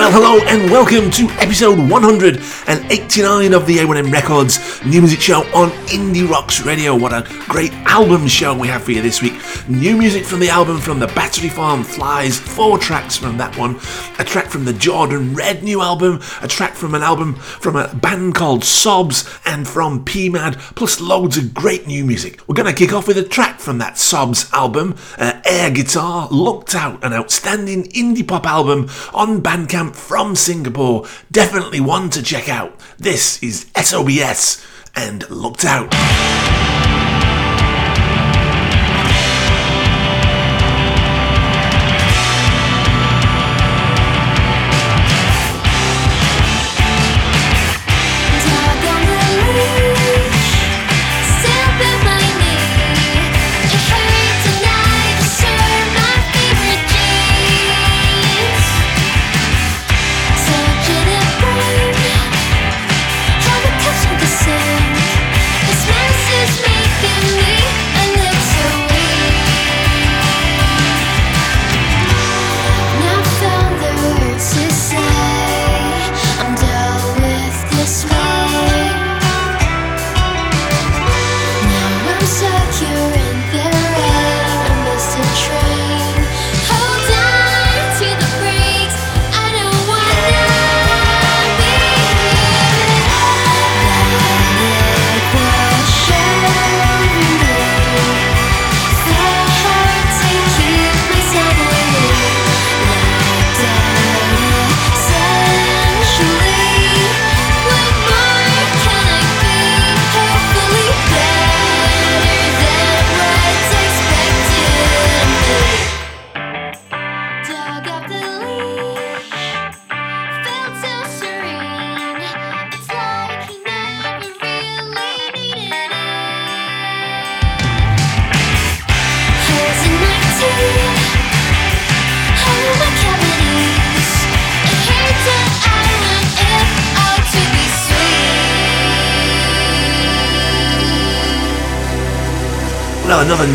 Well, hello and welcome to episode 189 of the A1M Records New Music Show on Indie Rocks Radio. What a great album show we have for you this week. New music from the album from the Battery Farm Flies, four tracks from that one, a track from the Jordan Red new album, a track from an album from a band called Sobs, and from PMAD, plus loads of great new music. We're going to kick off with a track from that Sobs album, uh, Air Guitar, Looked Out, an outstanding indie pop album on Bandcamp from Singapore. Definitely one to check out. This is SOBS and Looked Out.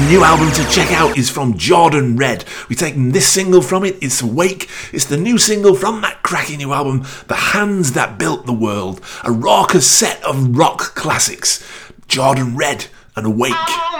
New album to check out is from Jordan Red. We've taken this single from it, it's Wake. It's the new single from that cracking new album, The Hands That Built the World, a raucous set of rock classics. Jordan Red and Awake.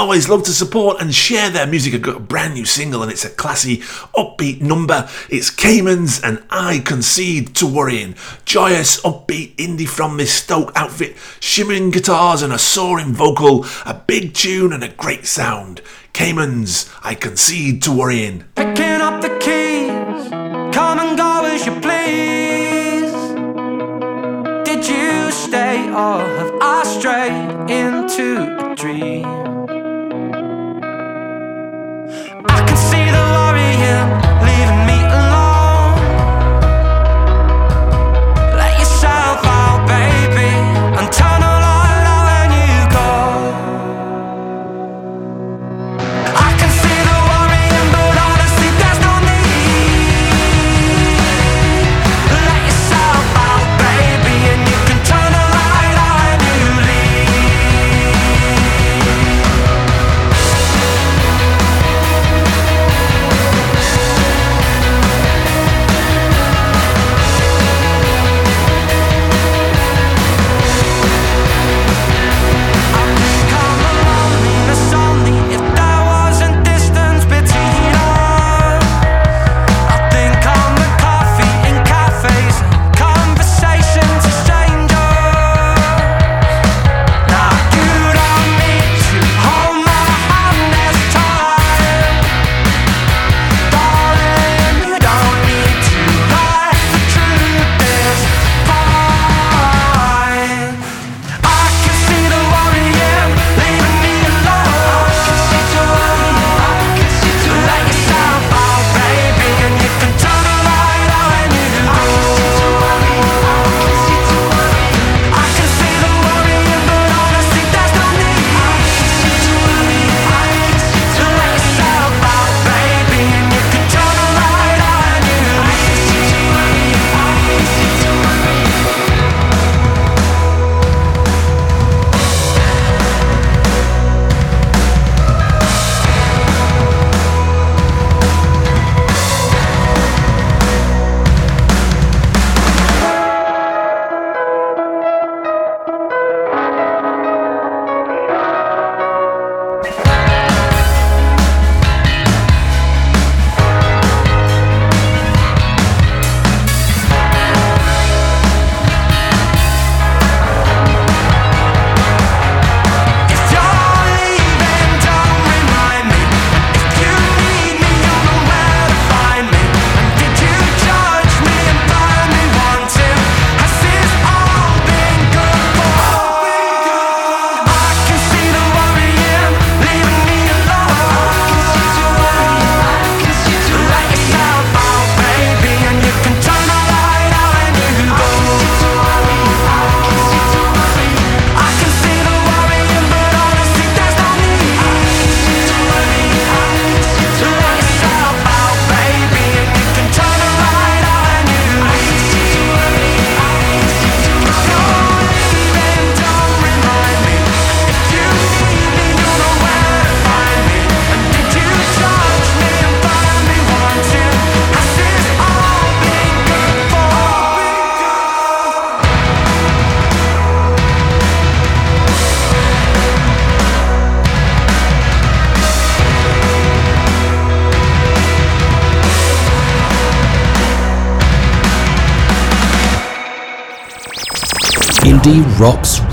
Always love to support and share their music have got a brand new single and it's a classy, upbeat number. It's Caymans and I Concede to Worrying. Joyous, upbeat indie from this Stoke outfit, shimmering guitars and a soaring vocal, a big tune and a great sound. Caymans, I Concede to Worrying. Picking up the keys, come and go as you please. Did you stay or have I strayed into a dream?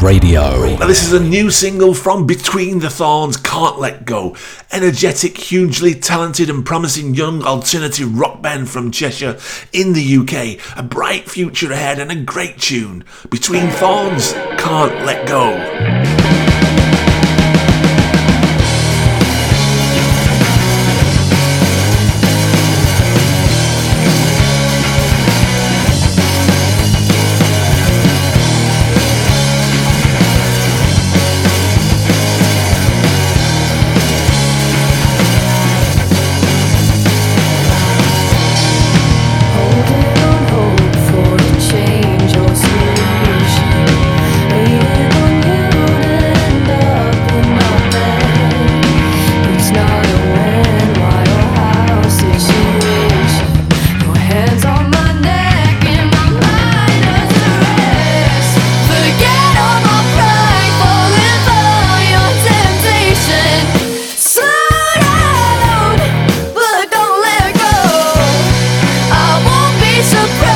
Radio. Now, this is a new single from Between the Thorns, Can't Let Go. Energetic, hugely talented, and promising young alternative rock band from Cheshire in the UK. A bright future ahead and a great tune. Between Thorns, Can't Let Go. so proud.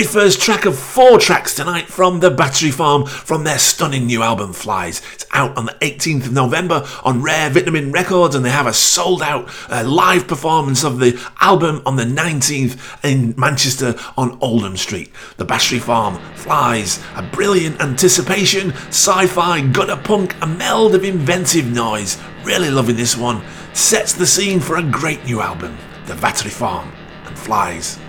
Very first track of four tracks tonight from the Battery Farm from their stunning new album Flies. It's out on the 18th of November on Rare Vitamin Records, and they have a sold out uh, live performance of the album on the 19th in Manchester on Oldham Street. The Battery Farm Flies, a brilliant anticipation, sci fi, gutter punk, a meld of inventive noise. Really loving this one. Sets the scene for a great new album, The Battery Farm and Flies.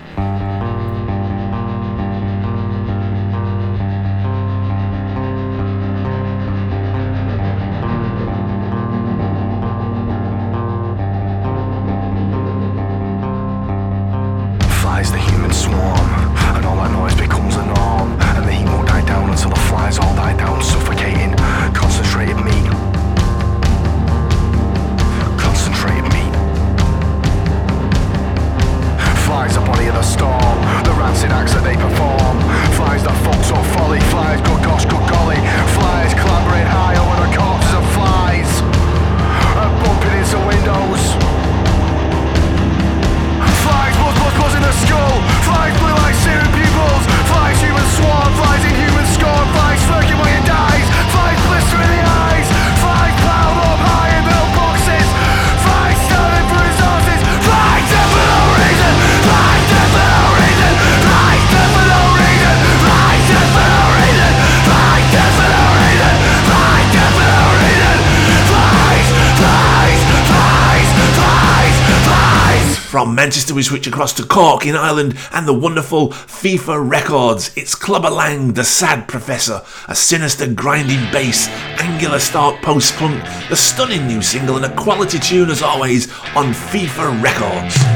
We switch across to Cork in Ireland and the wonderful FIFA Records. It's Klubber Lang, the sad professor, a sinister grinding bass, angular start post punk, the stunning new single, and a quality tune as always on FIFA Records.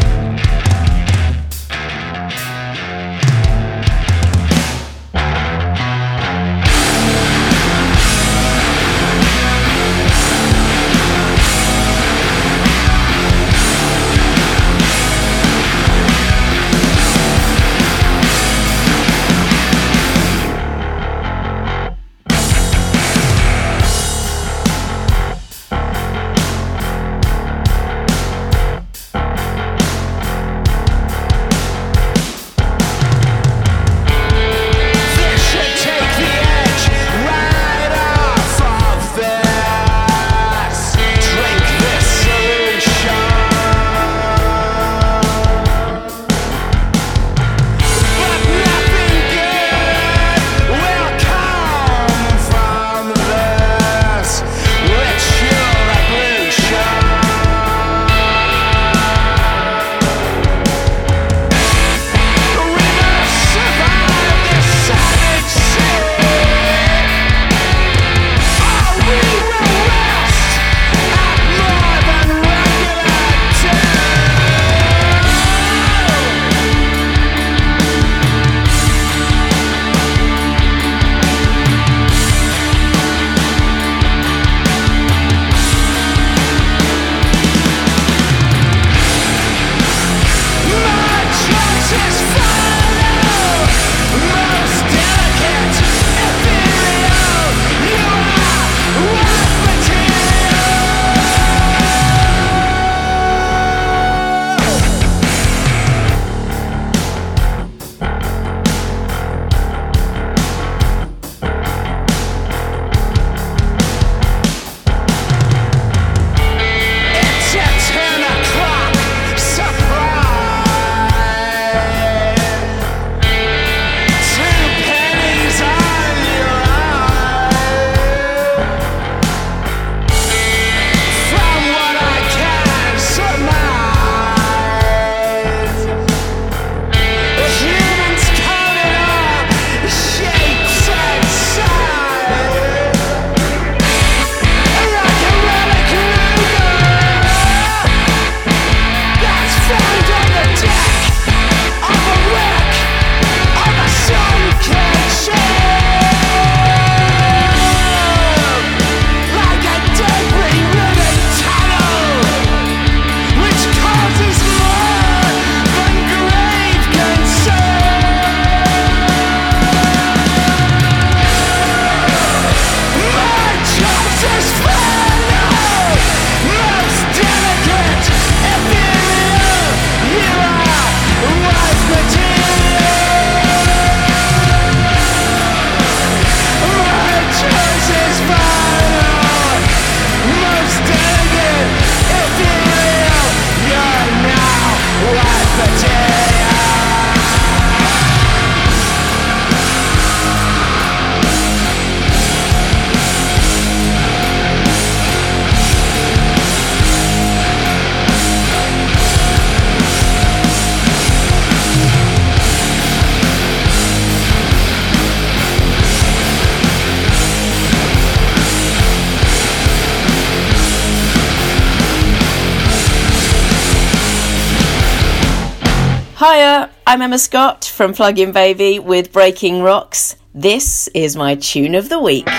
I'm Emma Scott from Plug-in Baby with Breaking Rocks. This is my tune of the week. Build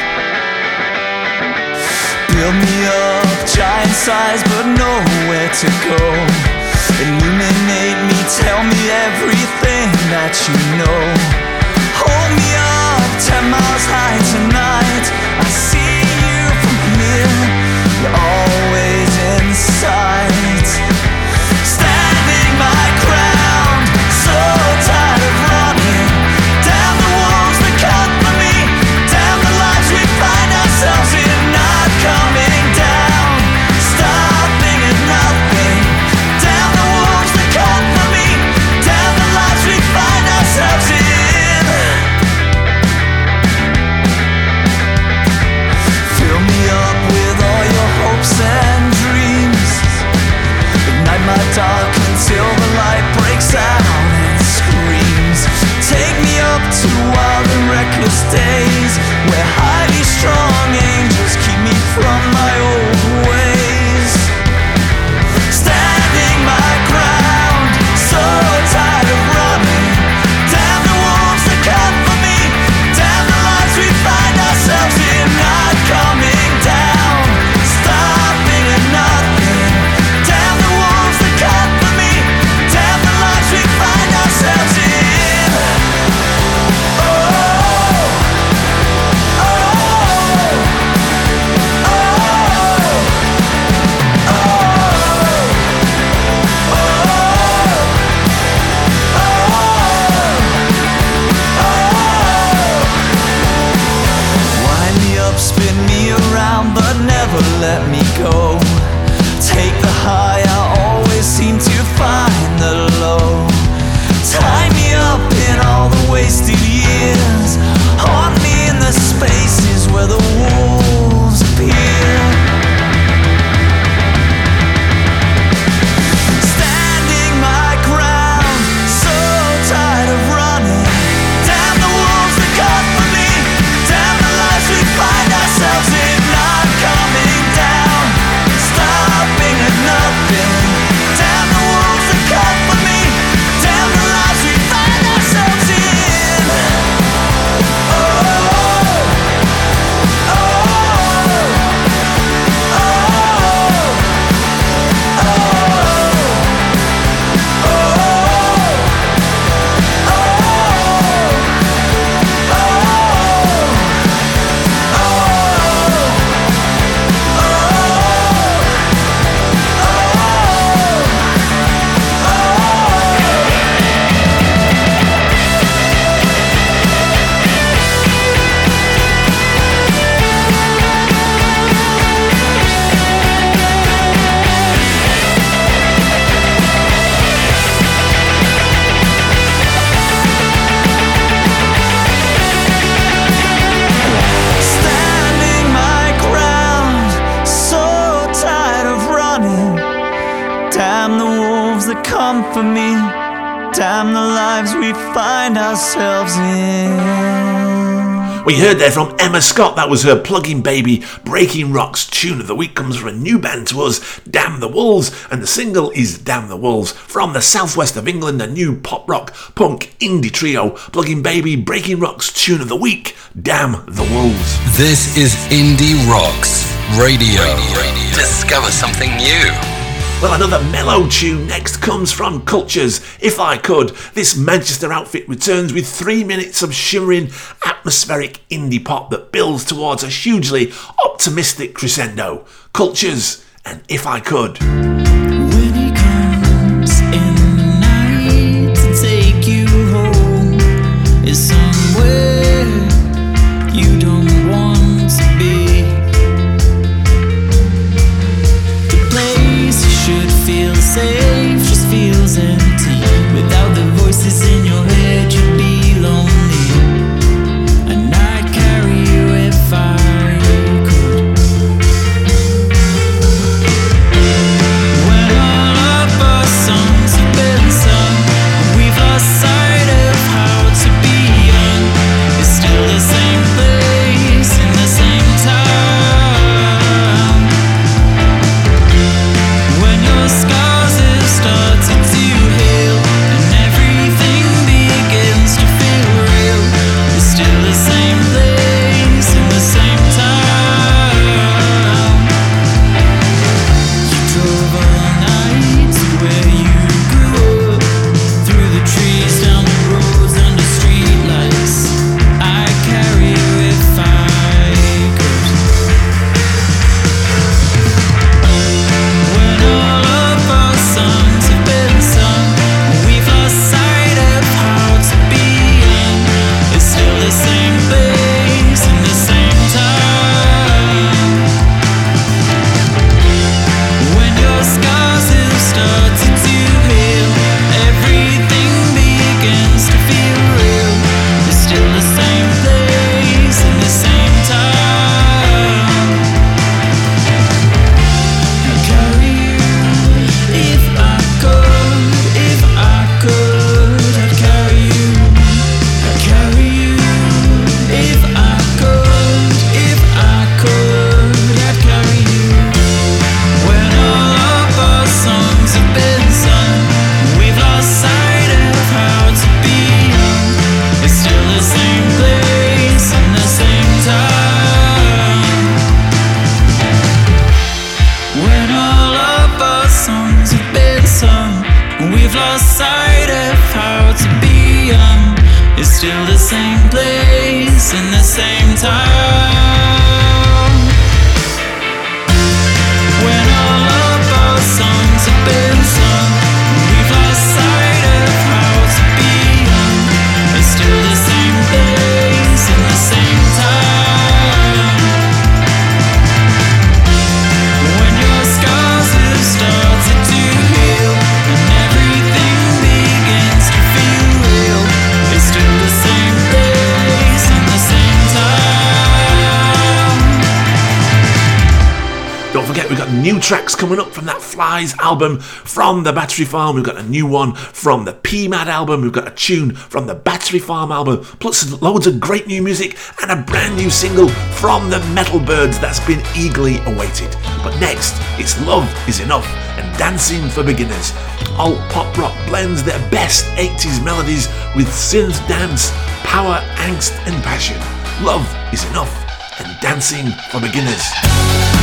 me up, giant size, but nowhere to go. Illuminate me, tell me everything that you know. Hold me up, ten miles high tonight. I see you from here, you're always in there Scott. That was her plug-in baby Breaking Rocks tune of the week. Comes from a new band to us, Damn the Wolves, and the single is Damn the Wolves from the southwest of England. A new pop rock punk indie trio, plug-in baby Breaking Rocks tune of the week, Damn the Wolves. This is Indie Rocks Radio. Discover something new. Well, another mellow tune next comes from Cultures. If I could, this Manchester outfit returns with three minutes of shimmering, atmospheric indie pop that builds towards a hugely optimistic crescendo. Cultures and If I Could. When safe just feels empty. Without the voices tracks coming up from that Flies album from the Battery Farm. We've got a new one from the PMAD album. We've got a tune from the Battery Farm album, plus loads of great new music and a brand new single from the Metal Byrds that's been eagerly awaited. But next, it's Love is Enough and Dancing for Beginners. Alt pop rock blends their best 80s melodies with synth dance, power, angst, and passion. Love is Enough and Dancing for Beginners.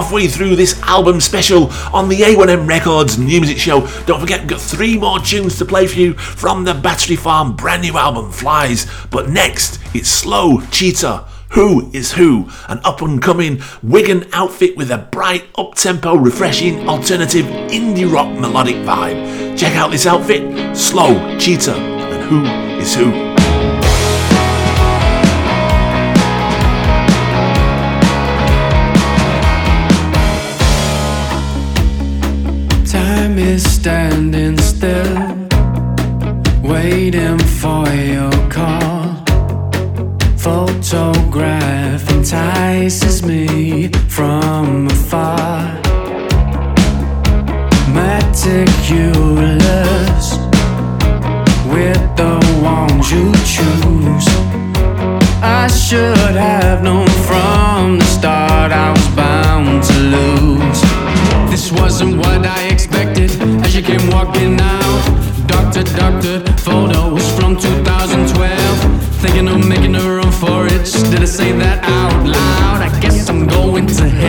Halfway through this album special on the A1M Records New Music Show. Don't forget, we've got three more tunes to play for you from the Battery Farm brand new album, Flies. But next, it's Slow Cheetah. Who is Who, an up and coming Wigan outfit with a bright, up tempo, refreshing, alternative indie rock melodic vibe. Check out this outfit, Slow Cheetah, and Who is Who. Standing still, waiting for your call. Photograph entices me from afar. Meticulous with the ones you choose. I should have known from the start I was bound to lose. This wasn't what I you came walking out. Doctor, doctor, photo was from 2012. Thinking of making a run for it. Did I say that out loud? I guess electricity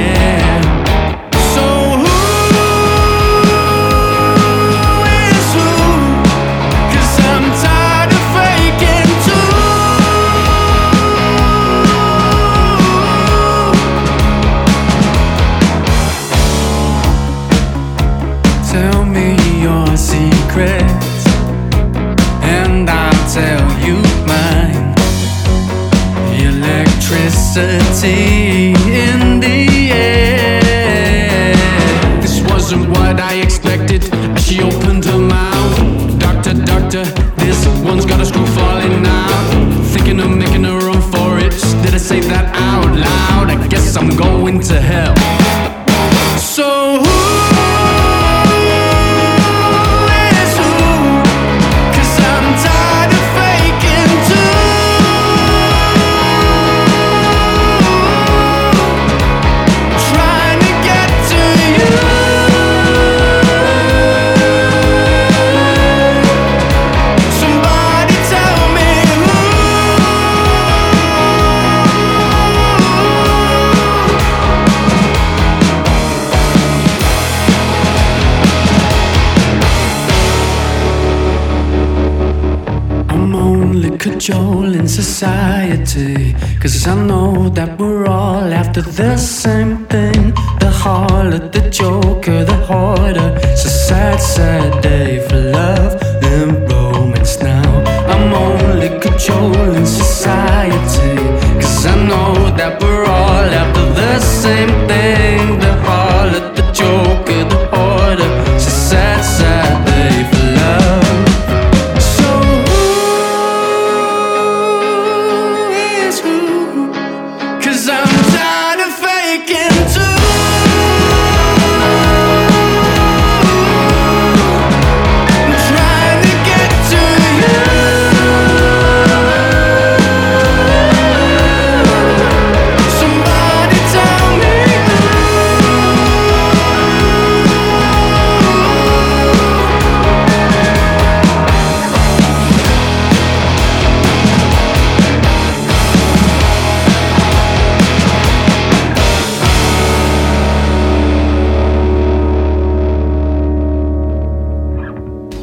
Cause I know that we're all after the same thing. The harder the joker, the harder. It's a sad, sad day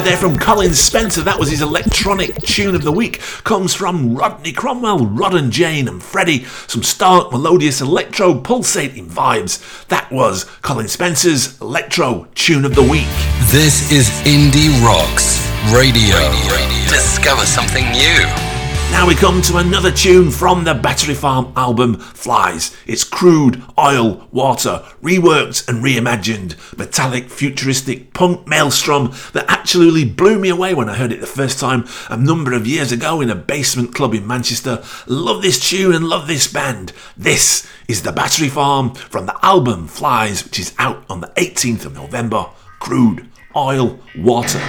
Heard there from Colin Spencer. That was his electronic tune of the week. Comes from Rodney Cromwell, Rod and Jane, and Freddie. Some stark, melodious electro pulsating vibes. That was Colin Spencer's electro tune of the week. This is Indie Rocks Radio. Discover something new. Now we come to another tune from the Battery Farm album Flies. It's crude, oil, water, reworked and reimagined, metallic, futuristic punk maelstrom that absolutely blew me away when I heard it the first time a number of years ago in a basement club in Manchester. Love this tune and love this band. This is the Battery Farm from the album Flies, which is out on the 18th of November. Crude, oil, water.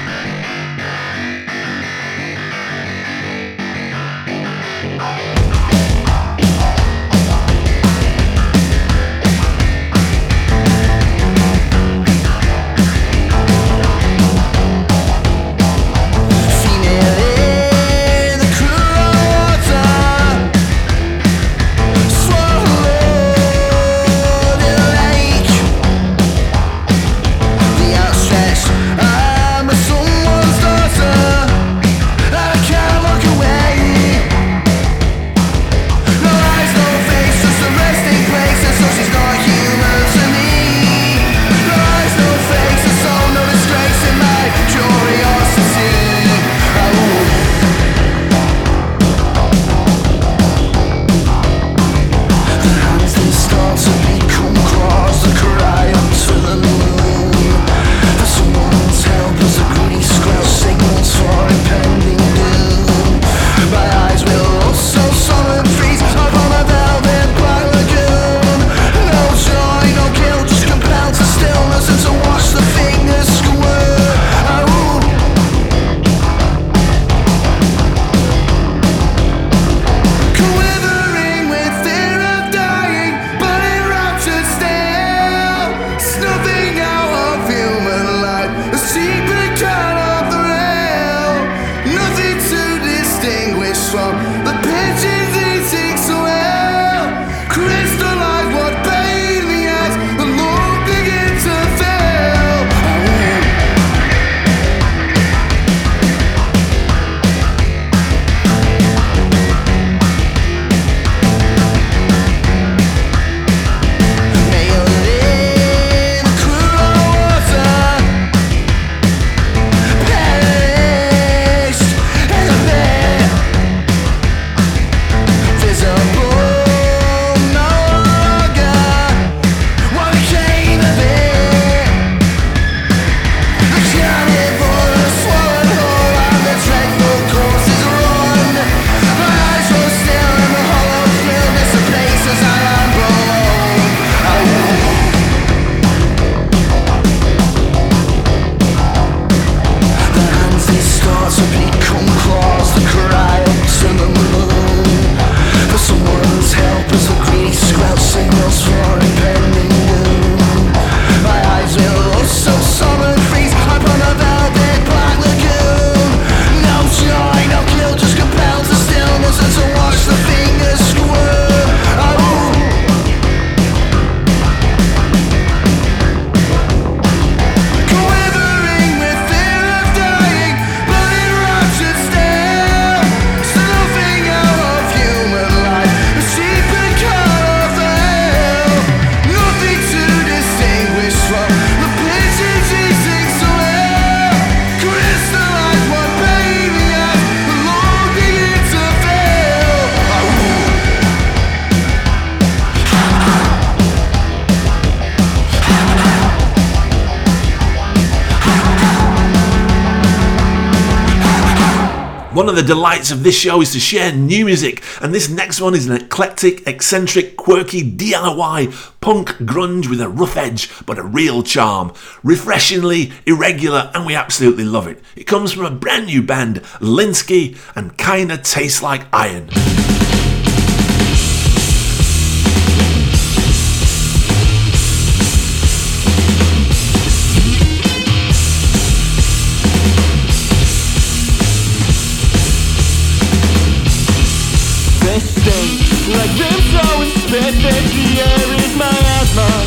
The delights of this show is to share new music, and this next one is an eclectic, eccentric, quirky DIY punk grunge with a rough edge but a real charm. Refreshingly irregular, and we absolutely love it. It comes from a brand new band, Lynskey, and kinda tastes like iron.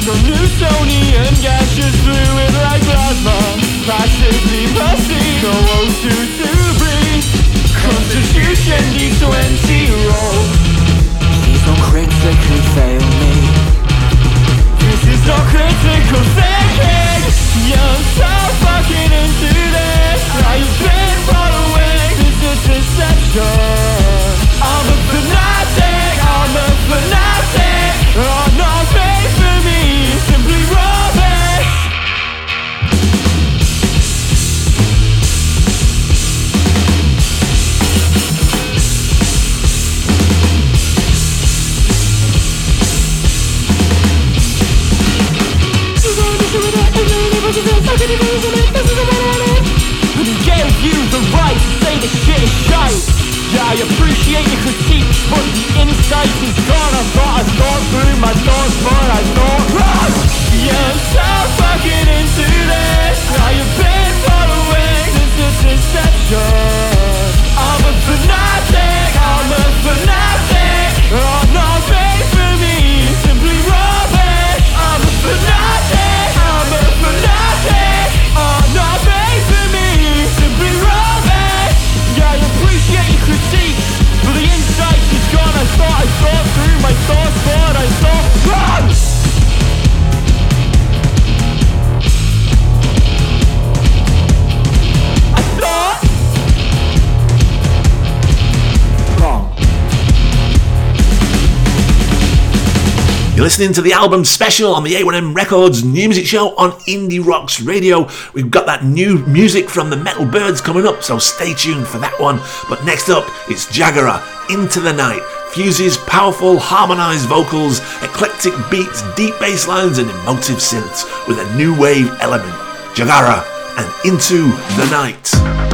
No Newtonian gaseous fluid like plasma. No O2 to breathe Constitution D20 roll Please don't fail me This is not critical listening to the album special on the A1M Records new music show on Indie Rocks Radio. We've got that new music from the Metal Byrds coming up, so stay tuned for that one. But next up, it's Jagara, Into the Night. Fuses powerful harmonized vocals, eclectic beats, deep bass lines, and emotive synths with a new wave element. Jagara and Into the Night.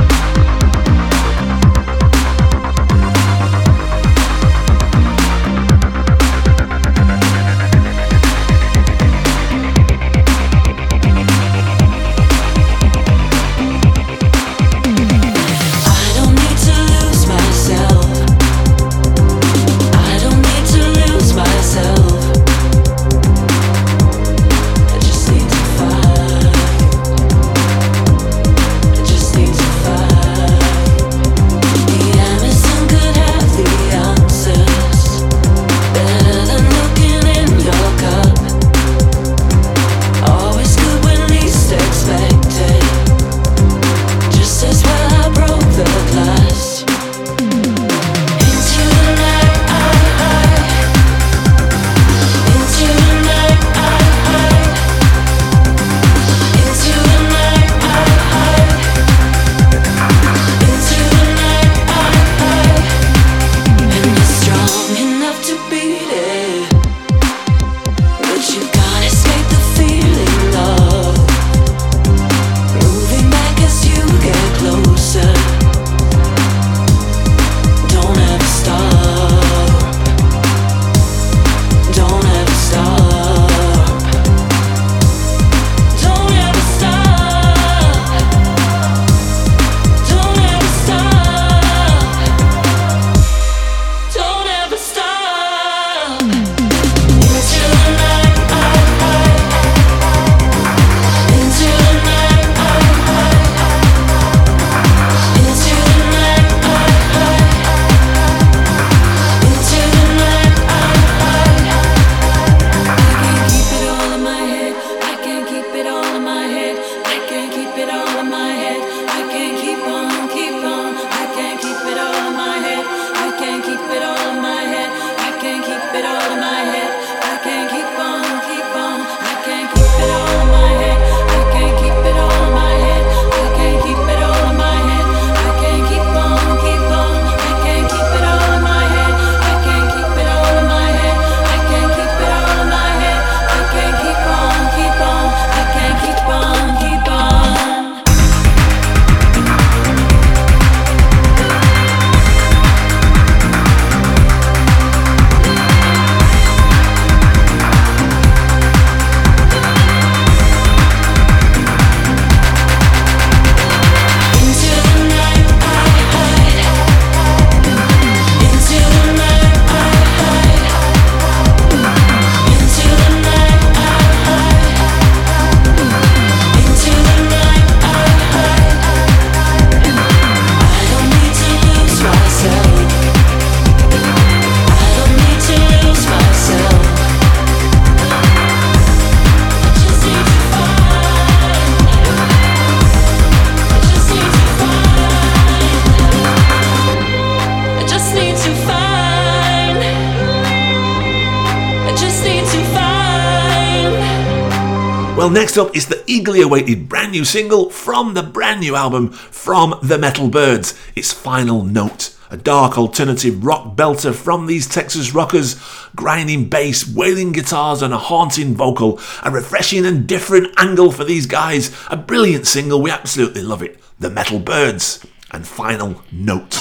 Well, next up is the eagerly awaited brand new single from the brand new album from the Metal Byrds. It's Final Note a dark alternative rock belter from these Texas rockers, grinding bass, wailing guitars, and a haunting vocal. A refreshing and different angle for these guys. A brilliant single, we absolutely love it. The Metal Byrds and Final Note.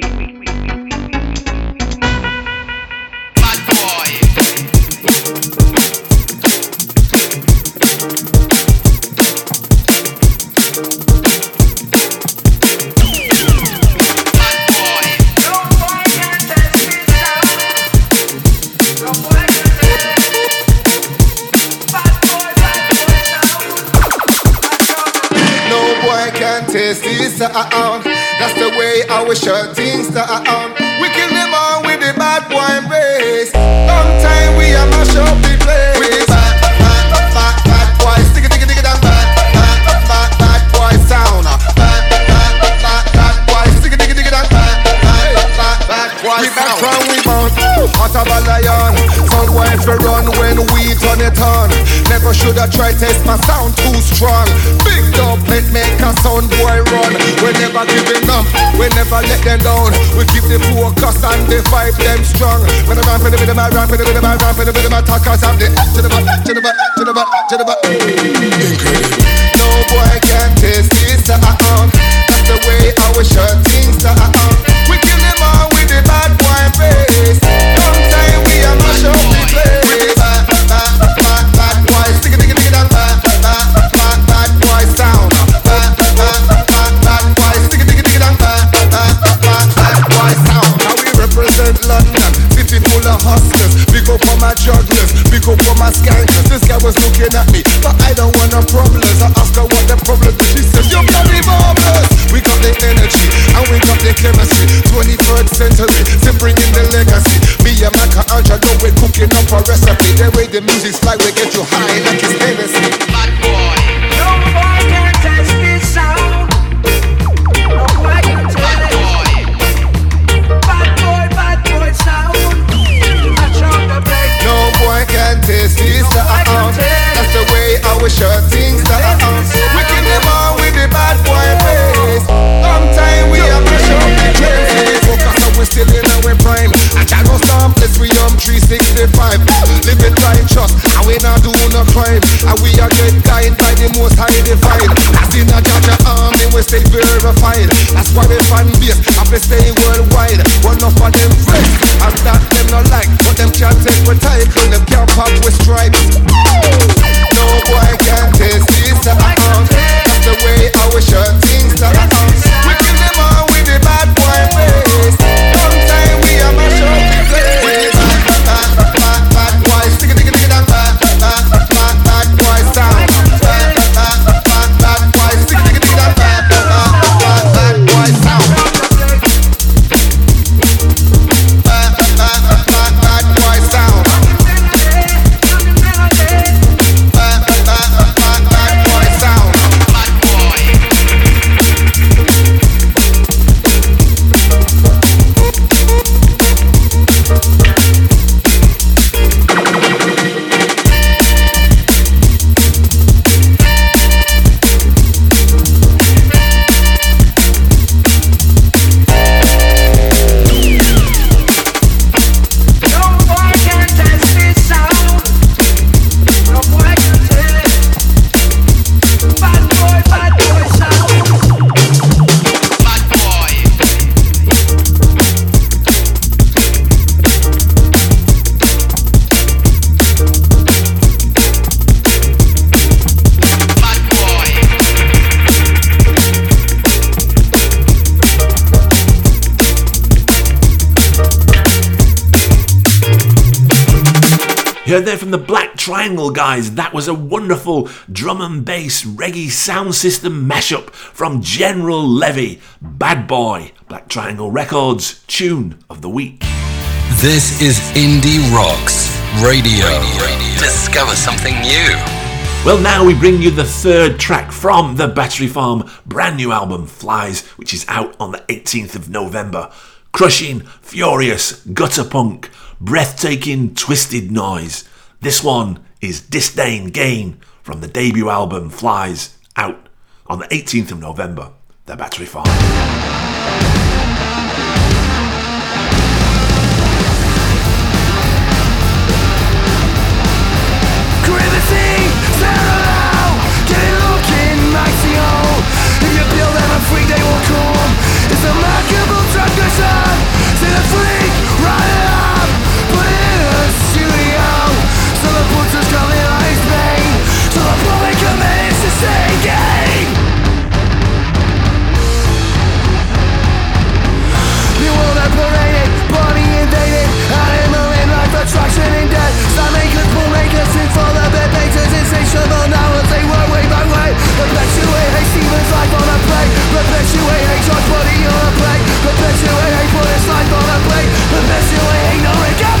Taste this uh, sound. Uh. That's the way our shirt things down. We kill them all with the bad boy bass. Long time we a mash up the place. With the bad, bad, bad, bad boy. Stick it, stick it, stick it, bad, bad, bad, bad boy sound. Uh. Bad, bad, bad, bad boy. Stick it, stick it, stick it, bad, bad, bad, bad boy sound. We back from we bound. Hot of a lion. If you run when we turn it on. Never should have tried test my sound too strong. Big doublet make a sound boy run. We never giving up, we never let them down. We keep the focus and the vibe them strong. When I run for the rhythm, I run for the rhythm, I run for the rhythm, I talk cause I'm the to the back, to the back, to the back, to the back. No boy can taste this sound. That's the way our shirt things the music's we get you high like it's Hennessy. Bad boy. No boy can test this sound. No boy can tell it. Bad boy, bad boy sound. I chop the break. No boy can taste this sound. That's the way our shirt things sound. We kill them all with the bad boy face. Sometime we have to show the place. Focus on we still in our prime. I can't go someplace we um 365. Living righteous, and we do crime. And we are get guided by the most high divine. As in a Jaja army, we stay verified. That's why we fan base, have to stay worldwide. One of them friends, and that them not like. But them can't take with title, them can't pop with stripes. No boy can taste this sound. That's the way our shirt things sound. Uh-uh. We heard there from the Black Triangle guys. That was a wonderful drum and bass reggae sound system mashup from General Levy. Bad Boy, Black Triangle Records, tune of the week. This is Indie Rocks Radio. Discover something new. Well, now we bring you the third track from the Battery Farm brand new album, Flies, which is out on the 18th of November. Crushing, furious, gutter punk, breathtaking, twisted noise. This one is Disdain Gain from the debut album Flies Out on the 18th of November. The Battery Farm. Oh. freak they will come It's a markable drug play Perpetuate hate Steven's life on a plate. Perpetuate hate George Buddy on a plate. Perpetuate hate put his life on a plate. Perpetuate ignorant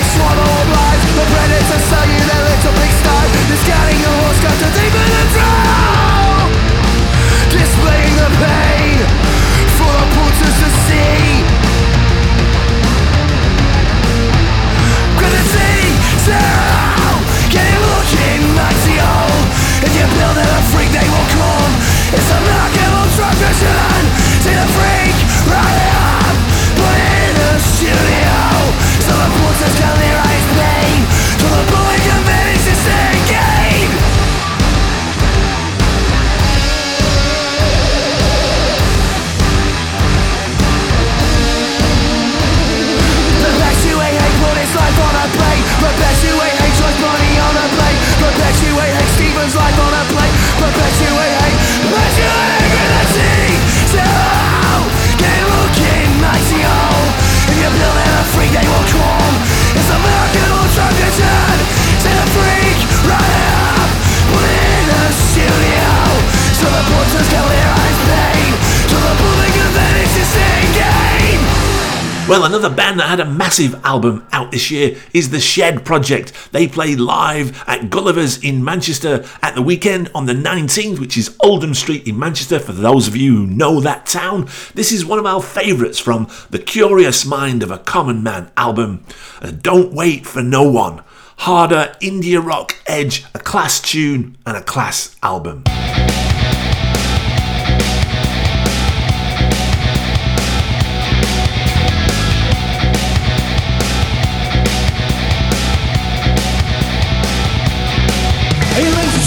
Well, another band that had a massive album out this year is the Shed Project. They played live at Gulliver's in Manchester at the weekend on the 19th, which is Oldham Street in Manchester, for those of you who know that town. This is one of our favourites from the Curious Mind of a Common Man album. Uh, Don't Wait for No One. Harder India rock edge, a class tune, and a class album.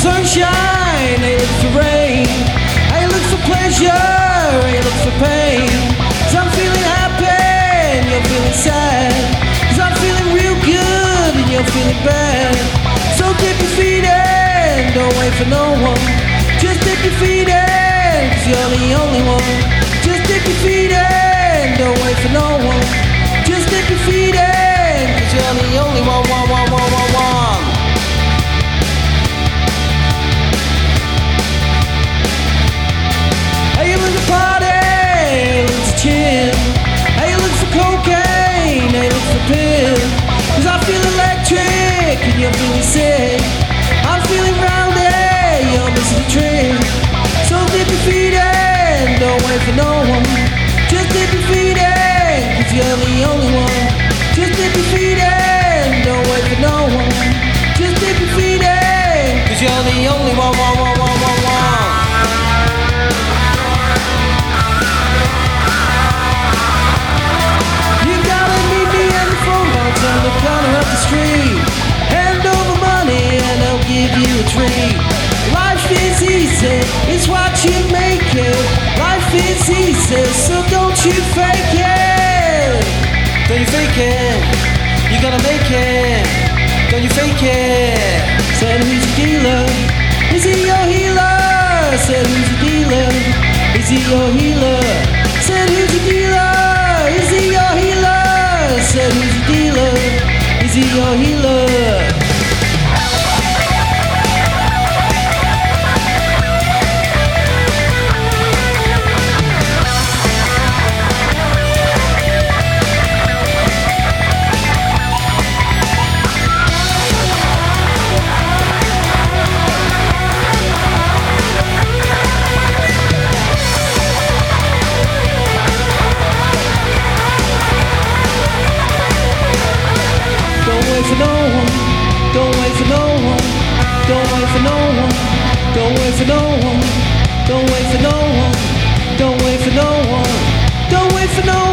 Sunshine, hey, look for rain. I look for pleasure, hey, look for pain. Cause I'm feeling happy and you're feeling sad. Cause I'm feeling real good and you're feeling bad. So dip your feet in, don't wait for no one. Just dip your feet in, cause you're the only one. Just dip your feet in, don't wait for no one. Just dip your feet in, cause you're the only one, one, one, one. You're the only one, one, one, one, one, one. You gotta meet me at the phone box on the corner of the street. Hand over money and I'll give you a treat. Life is easy, it's what you make it. Life is easy, so don't you fake it. Don't you fake it, you gotta make it. Don't you fake it. Said who's your dealer? Is he your healer? Said who's your dealer? Is he your healer? Said who's your dealer? Is he your healer? Said who's your dealer? Is he your healer? personal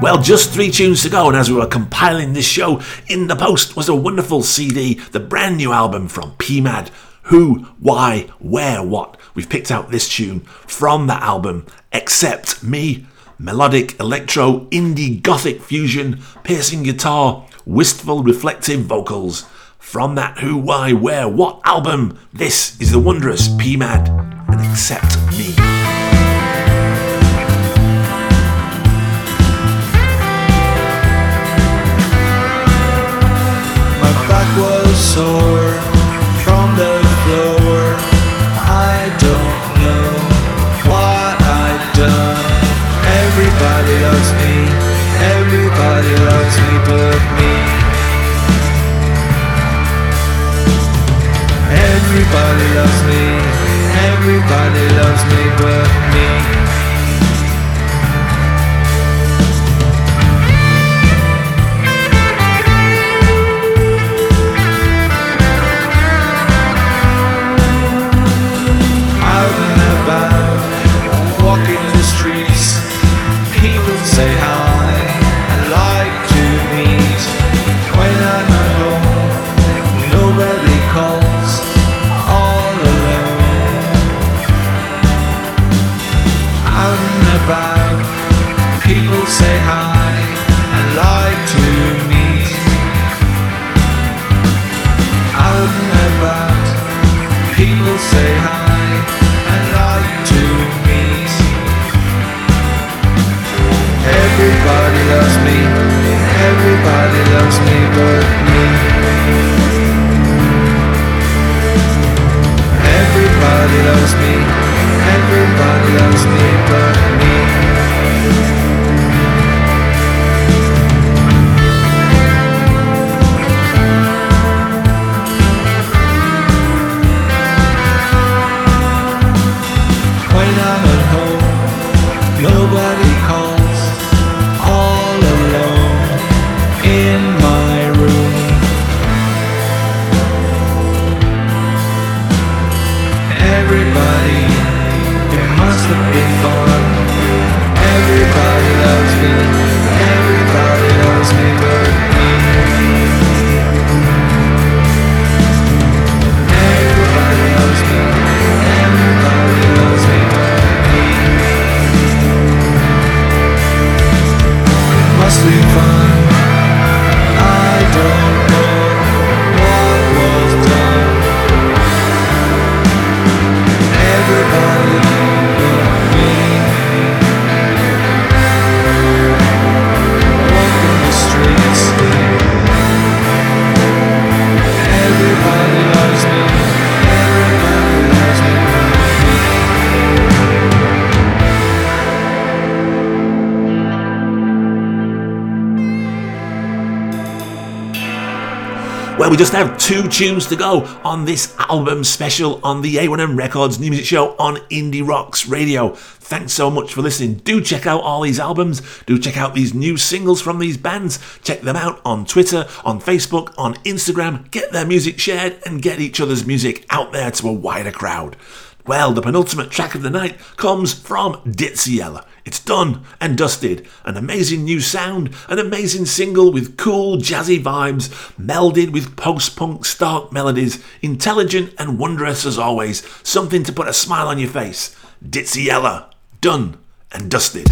Well, just three tunes to go, and as we were compiling this show, in the post was a wonderful CD, the brand new album from PMAD, Who, Why, Where, What, we've picked out this tune from that album, Accept Me. Melodic, electro, indie, gothic fusion, piercing guitar, wistful, reflective vocals. From that Who, Why, Where, What album, this is the wondrous PMAD and Accept Me. Back was sore from the floor. I don't know what I'd done. Everybody loves me, everybody loves me but me. Everybody loves me, everybody loves me but me. Me, everybody loves me but me. Everybody loves me, everybody loves me but me. Just have two tunes to go on this album special on the A1M Records New Music Show on Indie Rocks Radio. Thanks so much for listening. Do check out all these albums. Do check out these new singles from these bands. Check them out on Twitter, on Facebook, on Instagram. Get their music shared and get each other's music out there to a wider crowd. Well, the penultimate track of the night comes from Ditsea Yella. It's done and dusted. An amazing new sound, an amazing single with cool jazzy vibes, melded with post punk stark melodies, intelligent and wondrous as always. Something to put a smile on your face. Ditsea Yella, done and dusted.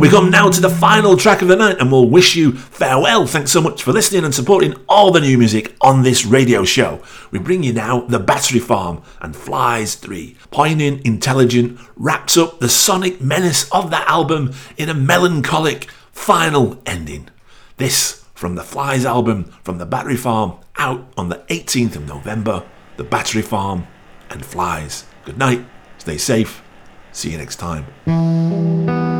And we come now to the final track of the night, and we'll wish you farewell. Thanks so much for listening and supporting all the new music on this radio show. We bring you now The Battery Farm and Flies 3. Poignant, intelligent, wraps up the sonic menace of that album in a melancholic final ending. This from the Flies album from The Battery Farm, out on the 18th of November. The Battery Farm and Flies. Good night, stay safe, see you next time.